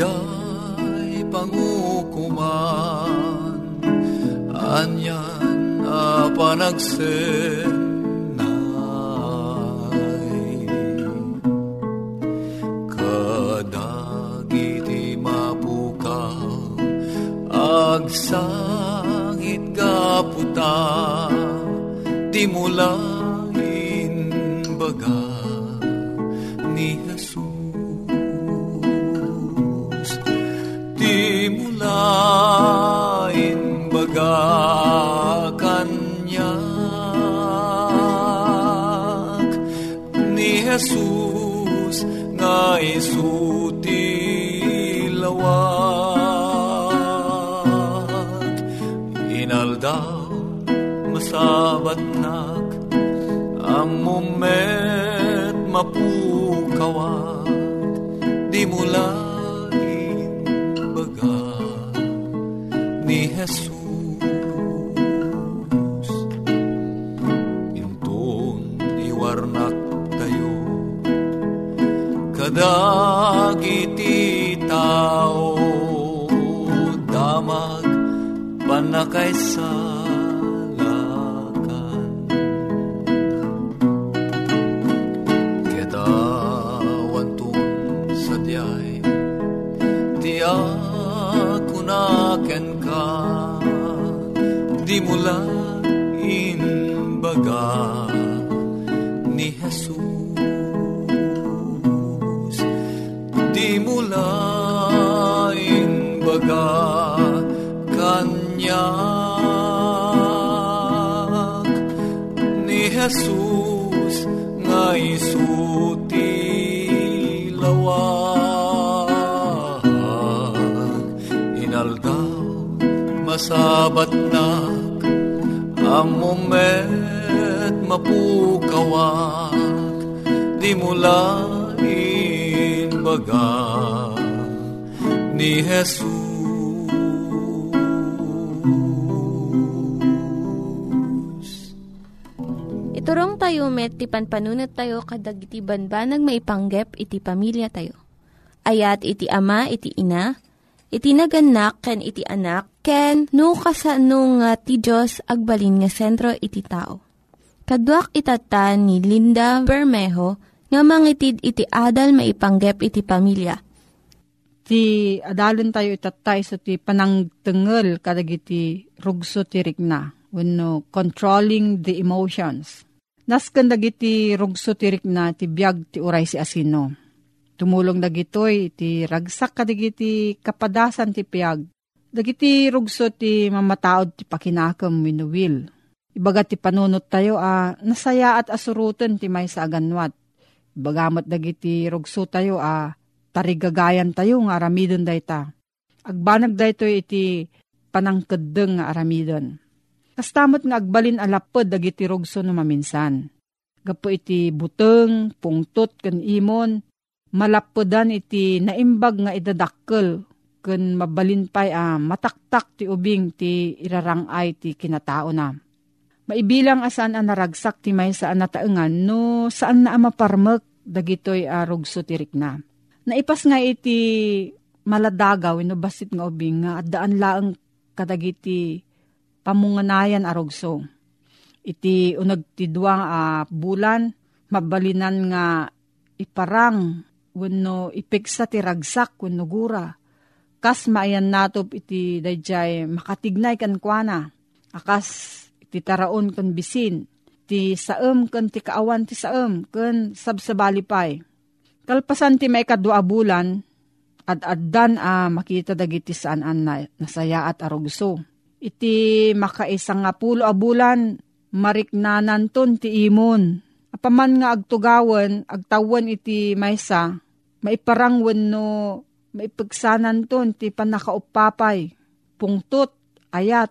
Ijay pangukuman. Anyan a panagsenay. Kadagiti mapukaw Agsangit gaputa. Di mapukawag di mulain baga ni Jesus. Intun iwarnak tayo kadagiti tao damag panakaisalakan inaldaw masabat nak ang mumet mapukawak di mula baga ni Jesus Iturong tayo met, ti panpanunat tayo kadag iti banbanag maipanggep iti pamilya tayo. Ayat iti ama, iti ina, iti naganak, ken iti anak, ken no, kasano nga ti Diyos agbalin nga sentro iti tao. Kaduak itatan ni Linda Bermejo nga mangitid iti adal maipanggep iti pamilya. Ti adalon tayo itatay so ti panangtengel kadagiti rugso ti rikna. Wenno controlling the emotions. Nasken dagiti rugso ti rikna ti biag ti uray si asino. Tumulong dagitoy ti ragsak kadagiti kapadasan ti piag. Dagiti rugso ti mamataod ti pakinakam winuwil. Ibaga ti panunot tayo a ah, nasaya at asurutan ti may sa aganwat Bagamat dagiti rugso tayo a ah, tarigagayan tayo nga aramidon dayta. Agbanag dayto iti panangkedeng nga aramidon. Kastamot nga agbalin alapod dagiti rugso no maminsan. Gapo iti buteng, pungtot, ken imon, malapodan iti naimbag nga idadakkel ken mabalin pay a ah, mataktak ti ubing ti irarangay ti kinatao na. Maibilang asan ang naragsak ti may saan nataengan no saan na maparmek dagitoy arog uh, tirik na. Naipas nga iti maladagaw ino basit nga ubing nga daan laeng kadagiti pamunganayan arogso. Iti unag ti duwang uh, bulan mabalinan nga iparang wenno ipeksa ti ragsak wenno gura. Kas maayan natop iti dayjay makatignay kan kuana. Akas ti taraon kan bisin, ti saem kan ti kaawan ti saem kan sabsabali pay. Kalpasan ti may kadwa bulan, at addan a ah, makita dagiti saan an na, nasaya at arugso. Iti makaisang nga pulo a bulan, mariknanan ton ti imon. Apaman nga agtugawan, agtawan iti maysa, maiparangwan no maipagsanan ton ti panakaupapay, pungtot, ayat,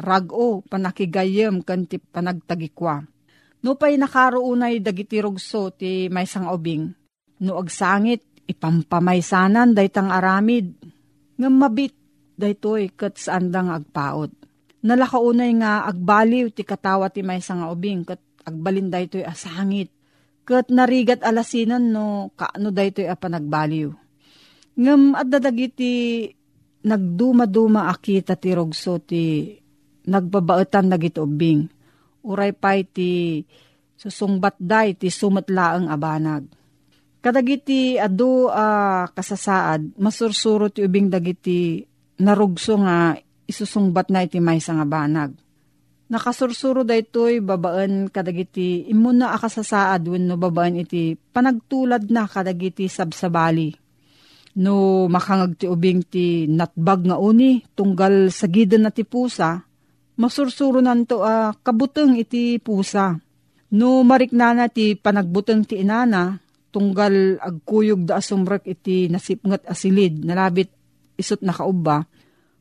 rago panakigayem kan panagtagikwa. No pay nakaroonay dagiti rugso ti may sang ubing. No agsangit ipampamaysanan daytang aramid. Nga mabit daytoy kat saan dang agpaot. Nalakaunay nga agbaliw ti katawa ti may sang ubing kat agbalin daytoy asangit. Kat narigat alasinan no kaano daytoy a panagbaliw. Ngam at dadagiti nagduma-duma akita ti rugso ti nagbabaetan nagitubing. Uray pay ti susungbat day ti sumatlaang abanag. Kadagiti adu uh, kasasaad, masursuro ti ubing dagiti narugso nga isusungbat na iti may nga banag. Nakasursuro da ito'y babaan kadagiti imuna akasasaad wenno babaan iti panagtulad na kadagiti sabsabali. No makangag ti ubing ti natbag nga uni tunggal sa gidan na ti pusa, masursuro nanto a uh, kabuteng iti pusa. No mariknana ti panagbuteng ti inana, tunggal agkuyog da asumrek iti nasipngat asilid, nalabit isot na kauba,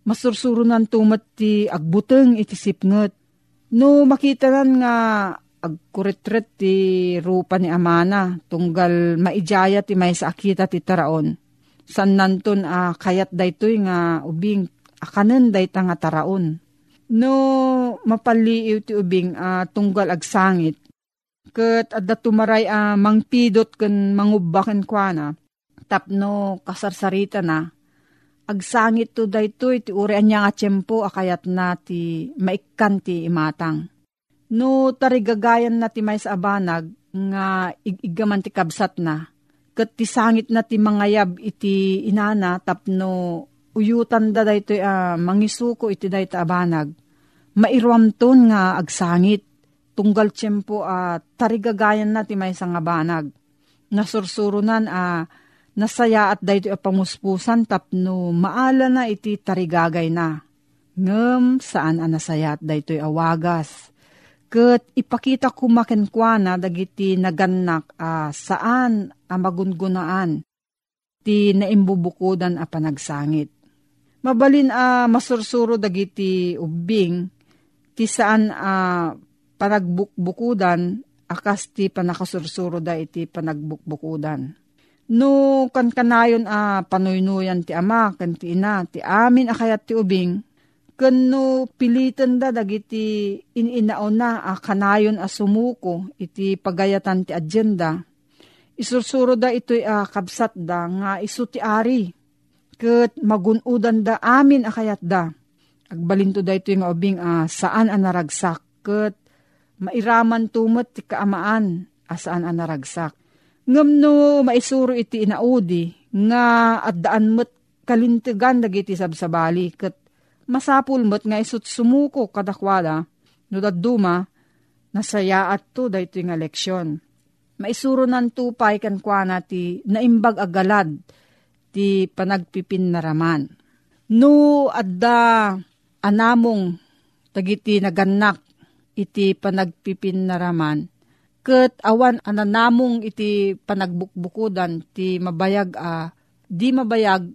masursuro nanto mat ti agbuteng iti sipngat. No makita nan nga agkuretret ti rupa ni amana, tunggal maijaya ti may sa akita ti taraon. San nanton a uh, kayat daytoy nga ubing akanen dayta nga taraon No, mapaliiw ti ubing uh, tunggal agsangit. Kat adda tumaray a uh, mangpidot ken mangubaken kwa Tapno kasarsarita na. Agsangit to daytoy ti uri anya nga tiyempo akayat na ti maikkan ti imatang. No tarigagayan na ti may sa abanag nga igigaman ti kabsat na. Kat ti sangit na ti mangayab iti inana tapno uyutan da daytoy uh, mangisuko iti dayta abanag. Mairuamton nga agsangit. Tunggal tiyempo uh, tarigagayan na ti may nga banag. Nasursurunan a uh, nasaya at daytoy a pamuspusan tapno maala na iti tarigagay na. Ngem saan a nasaya at daytoy awagas. Kat ipakita kumakenkwana dagiti naganak a uh, saan a magungunaan ti naimbubukudan a panagsangit Mabalin a uh, masursuro dagiti ubing ti saan a uh, panagbukbukudan akas ti panakasursuro da iti panagbukbukudan. No kan kanayon a uh, panuynuyan ti ama kan ti ina ti amin akayat ti ubing ken no pilitan da dagiti ininaon na a kanayon a sumuko iti pagayatan ti agenda Isursuro da ito'y uh, kabsat da nga isu ti ari. Kat magunudan da amin akayat da. Agbalinto da ito'y nga ubing uh, saan ang naragsak. Kat mairaman tumot ti kaamaan asaan ang naragsak. Ngam no maisuro iti inaudi nga at daan mo't kalintigan dagiti sabsabali kat masapul mo't nga isut sumuko kadakwada no daduma nasaya at to da ito nga leksyon. Maisuro nan tupay kan kwa na ti naimbag agalad ti panagpipin naraman. No adda anamong tagiti naganak iti panagpipin naraman ket awan ananamong iti panagbukbukudan ti mabayag a di mabayag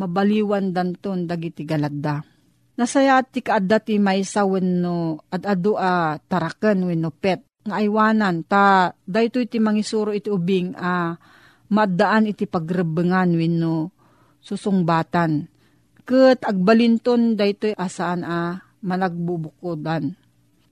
mabaliwan danton dagiti galadda. Nasaya ti kaadda ti maysa wenno at adu a taraken wenno pet nga aywanan ta daytoy ti mangisuro iti ubing a maddaan iti pagrebengan wenno susungbatan. Ket agbalinton daytoy asaan a managbubukodan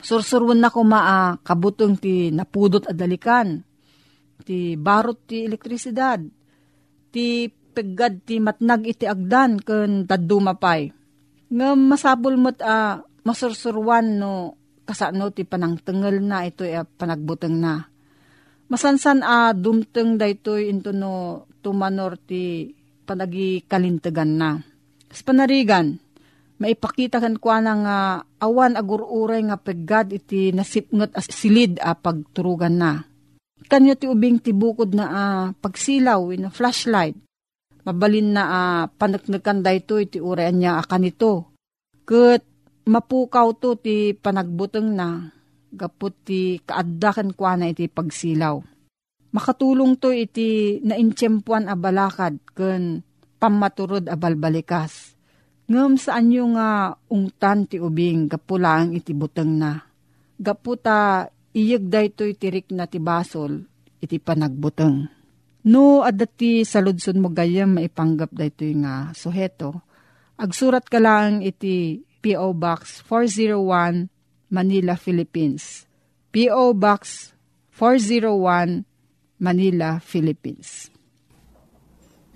Sursurwan na ko maa kabutong ti napudot adalikan. Ti barot ti elektrisidad. Ti peggad ti matnag iti agdan ken tadumapay. Nga masabol mo't a uh, masursurwan no kasano ti panangtengel na ito uh, panagbuteng na. Masansan a dumteng da ito into no tumanor ti panagi kalintegan na. Sa panarigan, maipakita kan kwa nga uh, awan agururay nga peggad iti nasipngot as silid a uh, pagturugan na. Kanyo ti ubing ti bukod na uh, pagsilaw in a flashlight. Mabalin na uh, panaknakan da ito iti urayan niya akan ito. Kat mapukaw to ti panagbuteng na gapot ti kaaddakan kwa na iti pagsilaw. Makatulong to iti naintyempuan a balakad ken pamaturod a balbalikas Ngam saan yung nga ungtan ti ubing gapulang iti buteng na. Gaputa iyag daytoy tirik na ti basol iti panagbuteng. No adati sa ludson mo gayam maipanggap daytoy nga suheto. Agsurat ka lang iti P.O. Box 401 Manila, Philippines. P.O. Box 401 Manila, Philippines.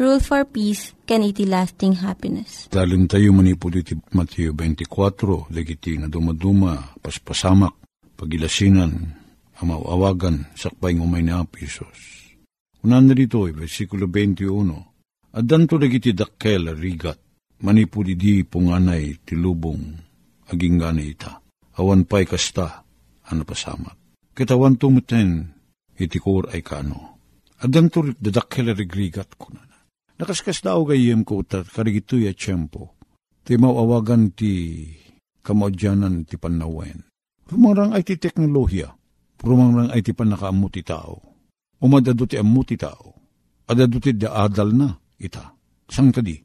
Rule for Peace, can iti lasting happiness. Dalim tayo manipod iti Matthew 24, dagiti nga dumaduma, paspasamak, pagilasinan, amawawagan, sakbay ngumay na Isos. Unan na dito, versikulo 21, Adan to dagiti dakkel rigat, manipod di punganay tilubong, aging ganay ita. Awan pa'y kasta, ano pasamak. Kitawan tumuten, itikor ay kano. Adan to dadakkel rigrigat ko na. Nakaskas daw gayem ko ta karigito ya tiyempo. Ti mawawagan ti kamadyanan ti panawen. Rumarang ay ti teknolohiya. Rumarang ay ti panakaamu ti tao. Umadado ti amu ti tao. Adado ti adal na ita. Sang kadi.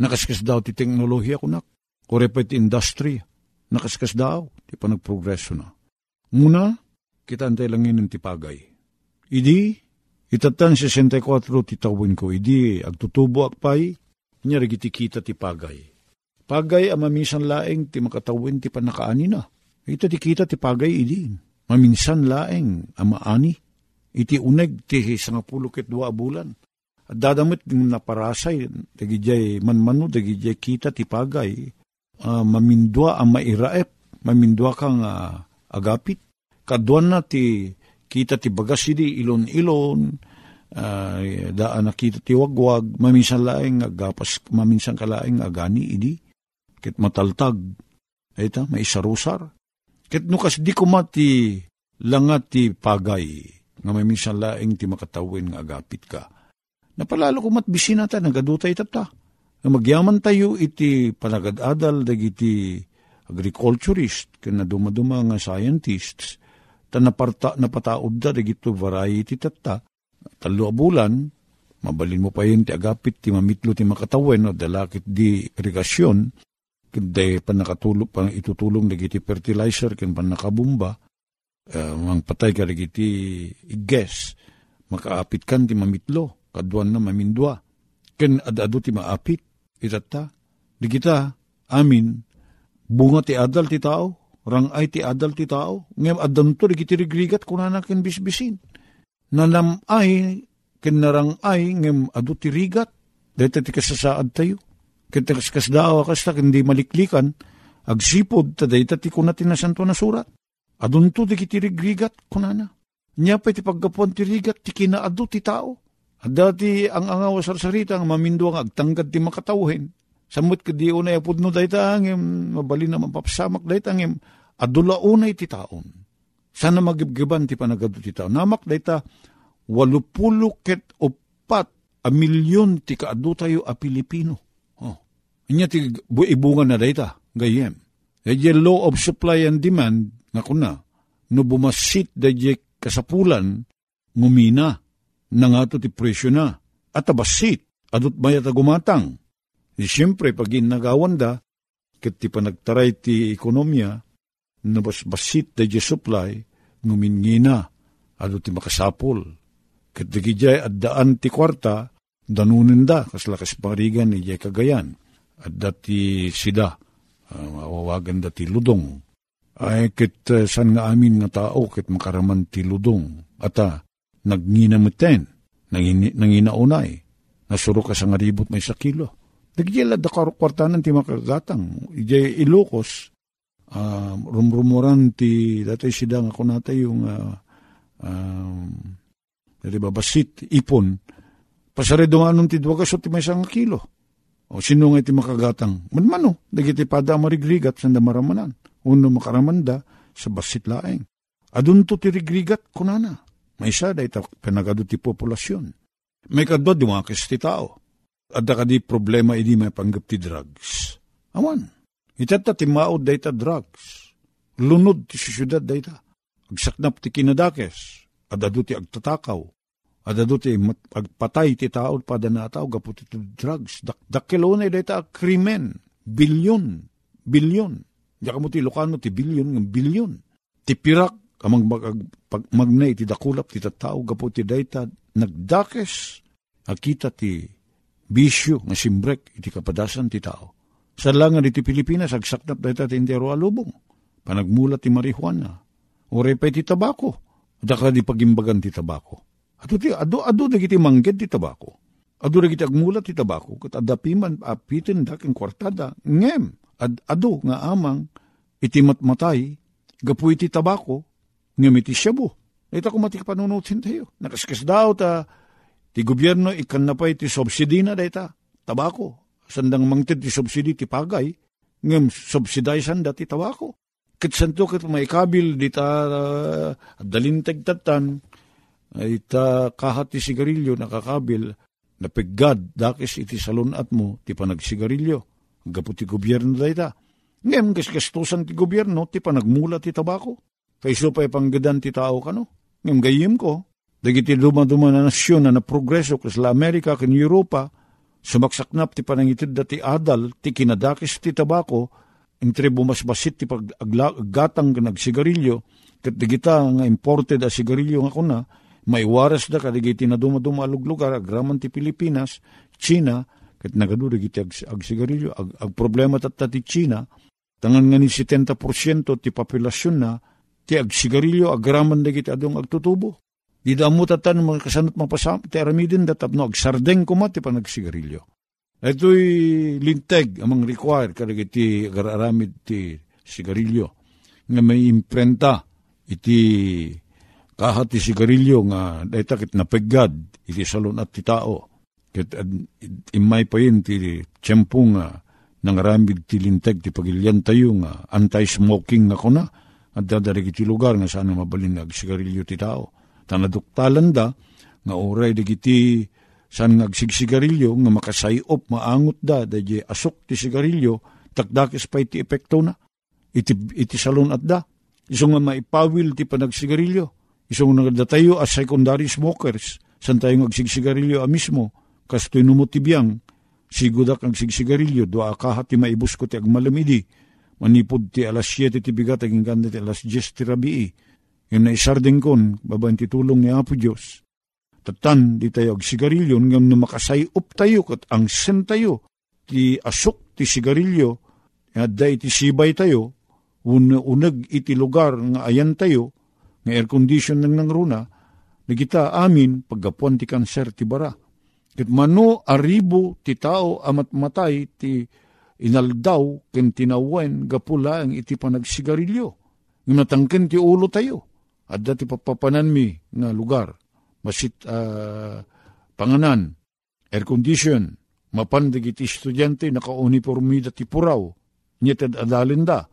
Nakaskas daw ti teknolohiya kunak. Korepet industry. Nakaskas daw ti panagprogreso na. Muna, kita antay langin ti pagay. Idi, Itatan 64 titawin ko, idi agtutubo akpay, niya kita ti pagay. Pagay ang maminsan laeng ti makatawin ti panakaani na. Ito ti kita ti pagay idi. Maminsan laeng ang maani. Iti uneg ti sangapulo ket dua bulan. At dadamit ng naparasay, dagijay manmano, dagijay kita ti pagay, uh, mamindwa ang mairaep, mamindwa kang uh, agapit. Kaduan na ti kita ti bagas idi ilon-ilon, uh, daan nakita ti wagwag, maminsan laeng agapas, maminsan kalaeng agani idi, kit mataltag, ita, may isarusar. Kit nukas di kumati langat ti pagay, nga maminsan laeng ti makatawin nga agapit ka Napalalo ko matbisin nata, nagadutay tata. Na magyaman tayo iti panagadadal dagiti agriculturist, kaya dumaduma nga scientists, ta naparta, napataod da dagito variety tata. Talo bulan, mabalin mo pa yun ti agapit ti mamitlo ti makatawen o dalakit di irigasyon, kundi pa nakatulong, pa itutulong dagiti fertilizer, kin pa nakabumba, uh, mang patay ka dagiti iges, makaapit kan ti mamitlo kaduan na mamindwa. Ken adado ti maapit, itata. Di kita, amin, bunga ti adal ti tao, rangay ti adal ti tao, ngem adam to, di kiti rigrigat kunana ken bisbisin. Nanam ay, ken narangay, ngem adu ti rigat, dito ti kasasaad tayo. Ken kasdawa kasta, ken di maliklikan, agsipod, taday ti kuna tinasanto na surat. Adun to, di kiti rigrigat kunana. Nya pa ti paggapuan ti rigat, ti kinaadu ti tao at dati ang angaw sarsarita ang mamindo ang agtanggad ti makatawin. Samot ka di unay apudno dayta angem, mabali naman papasamak dayta angem, adula unay ti taon. Sana magibgiban ti panagado ti taon. Namak dayta, walupulo ket upat a milyon ti kaadu tayo a Pilipino. Oh. Inya ti ibungan na dayta, gayem. Dayjay law of supply and demand, nga kuna, no bumasit dayjay kasapulan, ngumina nangato ti presyo na, at abasit, adot mayat gumatang. Di siyempre, pag inagawan da, kat ti panagtaray ti ekonomiya, nabasbasit da di supply, ngumingina, adot ti makasapol. Kat di kijay at daan ti kwarta, danunin da, kaslakas parigan ni jay kagayan. At dati sida, uh, mawawagan dati ludong. Ay kit uh, san nga amin nga tao kit makaraman ti ludong. Nagninamiten, nangin, nanginaunay, nasuro ka sa nga ribot may sa kilo. Nagyela da kwartanan ti makagatang, ijay ilokos, uh, rumrumuran ti, dati sida nga kunata yung, uh, um, dati ba, basit, ipon, pasare dumanon ti dwagas ti may isang kilo. O sino nga ti makagatang? Manmano, dagiti pada marigrigat sa maramanan. Uno makaramanda sa basit laeng. Adun to ti rigrigat kunana. May isa da ita panagado ti populasyon. May kadwa dumakis ti tao. At da kadi problema idi may panggap ti drugs. Awan. Itata ti maod da ita drugs. Lunod ti syudad da ita. Agsaknap ti kinadakes. Adado ti agtatakaw. Adado ti agpatay ti tao pada na tao gapu ti drugs. Dak dakilo na da ita krimen. Bilyon. Bilyon. Diya mo ti lokano ti bilyon ng bilyon. Ti pirak kamang mag, pag magnay ti dakulap ti tao gapo ti dayta nagdakes akita ti bisyo nga simbrek iti kapadasan ti tao. Sa langan iti Pilipinas agsaknap dayta ti intero alubong. Panagmulat ti marihuana. Ore pa ti tabako. Daka di pagimbagan ti tabako. Ado ti ado ado dagiti mangged ti tabako. Ado dagiti agmulat ti tabako ket adapiman apitin daking kwartada ngem ad ado nga amang iti matmatay gapu iti tabako ngamiti siya bo. Ito kung mati panunutin tayo. Nakaskas daw ta, ti gobyerno ikan na pa iti subsidi na dayta, tabako. Sandang mangtid ti subsidi ti pagay, ngam subsiday sanda ti tabako. Kit santo kit may kabil di ta uh, dalintag tatan, ay ta kahat ti sigarilyo nakakabil, napiggad dakis iti salunat mo ti panagsigarilyo. Gapu ti gobyerno dayta. Ngem kasgastusan ti gobyerno ti panagmula ti tabako. Kayso pa panggadan ti tao kano. Ngam gayim ko, dagiti dumaduma na nasyon na naprogreso kasla Amerika kan Europa, sumaksaknap ti panangitid da ti adal, ti kinadakis ti tabako, intri bumasbasit ti paggatang nagsigarilyo, kat digita nga imported a sigarilyo nga kuna, may waras da kadigiti na dumaduma lugar, agraman ti Pilipinas, China, ket nagadu dagiti ag, ag sigarilyo ag, ag problema tat ti China. Tangan nga ni 70% ti populasyon na ti ag sigarilyo agraman dagiti adong agtutubo di damo tatan mga kasanot mapasam ti aramidin datapno ag sardeng kuma ti panagsigarilyo. Ito'y linteg amang require kadagiti agararamid ti sigarilyo. Nga may imprenta iti kahat ti sigarilyo nga dayta kit napegad iti salon at ti tao. Ket imay pa yun ti tiyempo nga nangaramid ti linteg ti pagilyan tayo nga anti-smoking nga kuna at dadarig iti lugar nga sana mabalin nga agsigarilyo ti tao. Tanaduktalan da nga oray dagiti saan nga agsigsigarilyo nga makasayop maangot da dadya asok ti sigarilyo takdakis pa iti epekto na iti, iti salon at da. Iso nga maipawil ti panagsigarilyo. Iso nga nagdatayo as secondary smokers san tayo agsigsigarilyo a mismo kastoy numutibiyang, sigudak ang sigsigarilyo, doa kahat ti maibus ko ti agmalamidi, manipod ti alas 7 ti bigat, aging ganda ti alas 10 ti rabii, yung naisardeng kon, babaen ti tulong ni Apo Diyos. Tatan, di tayo agsigarilyo, ngam na makasayop tayo, kat ang sen tayo, ti asok ti sigarilyo, da iti sibay tayo, un unag iti lugar nga ayan tayo, nga air condition nang nangruna, nagita amin paggapuan ti kanser ti bara Ket mano aribo ti tao amat matay ti inaldaw ken tinawen gapula ang iti panagsigarilyo. Nga natangken ti ulo tayo. At dati papapanan mi nga lugar. Masit uh, panganan, air condition, mapandig iti estudyante naka-uniformida ti puraw. Nyet ad adalinda.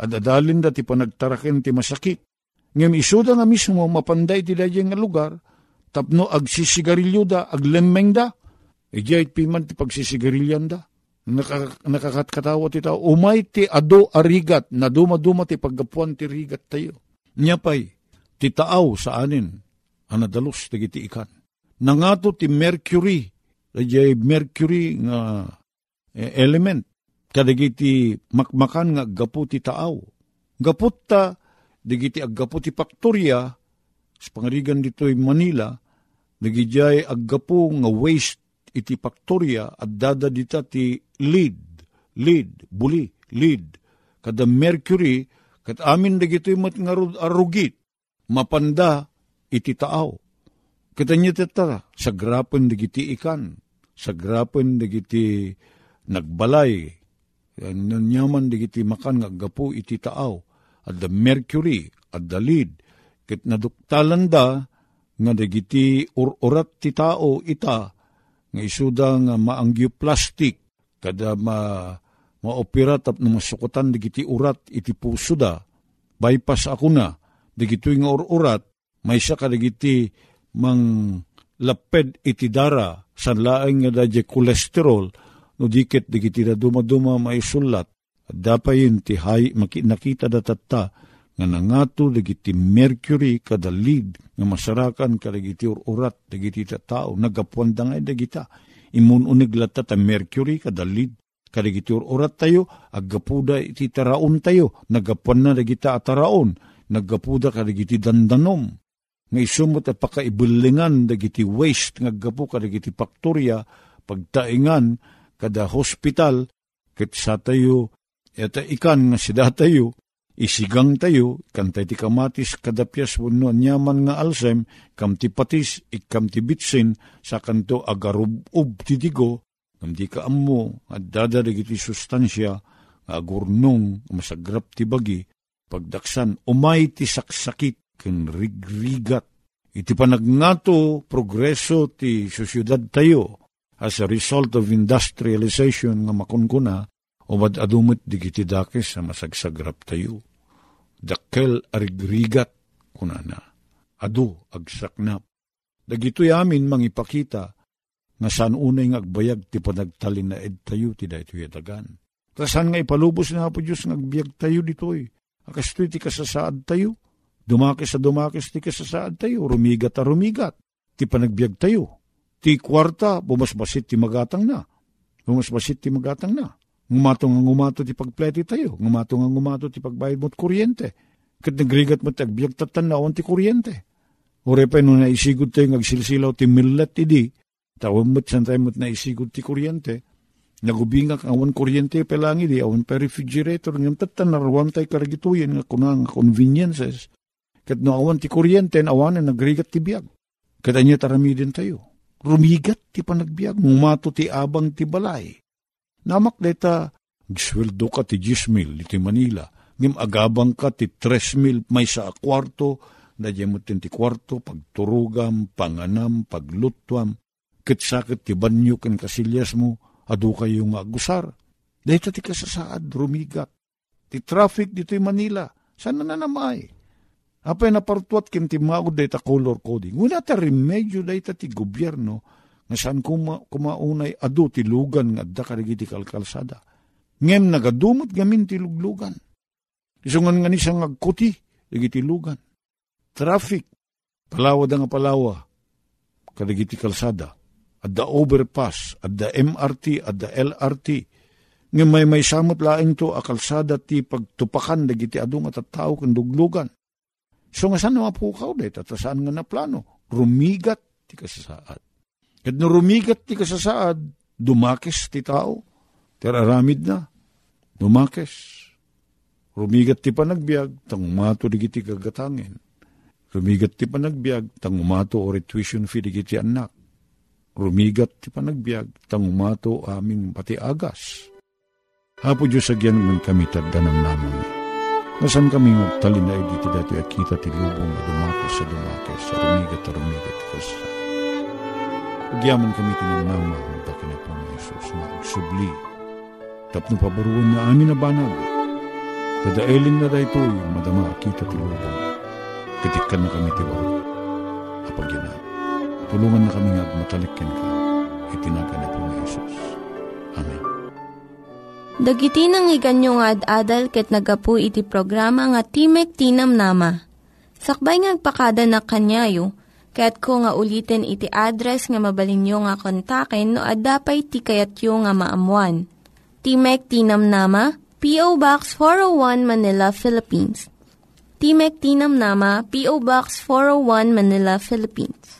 Ad adalinda ti panagtaraken ti masakit. Ngem isuda nga mismo mapanday ti dayeng nga lugar, tapno agsisigarilyo da, aglemmeng da. Ijay piman ti pagsisigarilyan da. Naka, nakakatkatawa ti tao. Umay ti ado arigat, na dumaduma ti paggapuan ti rigat tayo. Nyapay, ti taaw sa anin, anadalos ti giti ikan. Nangato ti mercury, ijay mercury nga eh, element, kadagiti makmakan nga gapu ti taaw. Gaput ta, digiti aggapu ti faktorya, sa pangarigan dito'y Manila, nagijay aggapo nga waste iti faktorya at dada dita ti lead, lead, buli, lead. Kada mercury, kat amin dagito'y mat nga arugit, mapanda iti taaw. Kita niya tata, sa grapen dagiti ikan, sa grapen dagiti nagbalay, nanyaman dagiti makan nga gapo iti taaw, at the mercury, at the lead, Ket naduktalan da, nga dagiti urat ti tao ita, nga isuda nga maanggyo plastic, kada ma maopera tap na masukutan dagiti urat iti puso da, bypass ako na, dagiti nga urat, may siya kadagiti mang laped iti dara, san laeng nga dadya kolesterol, no dikit dagiti da dumaduma may sulat, at dapayin ti hay, nakita datatta, nga nangato dagiti mercury kada lead nga masarakan kadagiti urat dagiti tao nagapuan da nga dagita imun unig lata ta mercury kada lead. Kadagiti urat tayo aggapuda iti taraon tayo nagapuan na dagita ataraon naggapuda kadagiti dandanom. Nga isumot at pakaibulingan dagiti waste nga gapu kadagiti faktorya pagtaingan kada hospital ket sa tayo eta ikan nga sida tayo isigang tayo, kantay ti kamatis kadapyas wano nyaman nga alsem, kam ti patis, ikam ti bitsin, sa kanto agarub-ub ti digo, kam ti kaammo, at dadarig iti sustansya, agurnong, masagrap ti bagi, pagdaksan, umay ti saksakit, ken rigrigat. Iti panagnato, progreso ti sosyudad tayo, as a result of industrialization nga makunkuna, umad adumit digiti dakes sa masagsagrap tayo dakkel arigrigat kunana. Adu agsaknap. Dagitoy amin mangipakita nga saan unay nga agbayag ti panagtalin na ed tayo ti daytoy adagan. Tasan nga ipalubos na po Diyos nga agbayag tayo ditoy. Akastoy ti kasasaad tayo. Dumakis sa dumakis ti kasasaad tayo. Rumigat a rumigat. Ti panagbiag tayo. Ti kwarta, bumasbasit ti magatang na. Bumasbasit ti magatang na. Ngumato nga ngumato ti pagpleti tayo. Ngumato nga ngumato ti pagbayad mo't kuryente. Kat nagrigat mo tagbiag tatanawan ti kuryente. Ure pa nung naisigod tayo ngagsilsilaw ti millet ti di. Tawag mo't san tayo mo't naisigod ti kuryente. Nagubingak awan kuryente pelangi di awan pa refrigerator ngam tatan narwan tay karagituyen nga kunang conveniences. Kat no awan ti kuryente awan na nagrigat ti biyag. Katanya tarami din tayo. Rumigat ti panagbiag, mumato ti abang ti balay. Namak deta, gsweldo ka ti 10 mil iti Manila, ngim agabang ka ti 3 mil may sa kwarto, na mo ti kwarto, pagturugam, panganam, paglutwam, kitsakit ti banyo ken kasilyas mo, adu kayo nga agusar. Dahita ti kasasaad, rumigat. Ti traffic dito Manila, sana na namay. Apay napartuat kin ti maud dayta color coding. Wala ta remedyo dayta ti gobyerno nga saan kuma, kumaunay adu ti lugan nga adda karigi ti kalkalsada. Ngem nagadumot gamin ti luglugan. Isungan nga ni siyang agkuti, ti lugan. Traffic, palawa da nga palawa, kadagi ti kalsada. Adda overpass, adda MRT, adda LRT. Ngem may may samot laing to a ti pagtupakan dagiti adu nga tattao ken duglugan So nga saan mapukaw de, tatasaan nga na plano, rumigat ti kasasaad. Kat no rumigat ti kasasaad, dumakes ti tao, tiraramid na, dumakes. Rumigat ti panagbiag, tang umato di giti kagatangin. Rumigat ti panagbiag, tang umato or tuition fee di giti anak. Rumigat ti panagbiag, tang umato aming pati agas. Hapo Diyos agyan man kami tagdanam naman Nasan kami magtalin na dito dati at kita ti lubong na dumakos sa dumakos, sa rumigat at rumigat kasa. Pagyaman kami tinanama, magdaki na po ni Jesus, magsubli. Tapno pabaruan na amin na banag. Dadaelin na da ito yung madama kita ti lubong. Katikan na kami ti waro. Apag yan Tulungan na kami nga matalikin ka. Itinaga na po ni Jesus. Amen. Dagiti nang iganyo nga ad-adal ket nagapu iti programa nga Timek Tinam Nama. Sakbay ngagpakada na kanyayo, ket ko nga ulitin iti address nga mabalinyo nga kontaken no ad-dapay tikayatyo nga maamuan. Timek Tinam Nama, P.O. Box 401 Manila, Philippines. Timek Tinam Nama, P.O. Box 401 Manila, Philippines.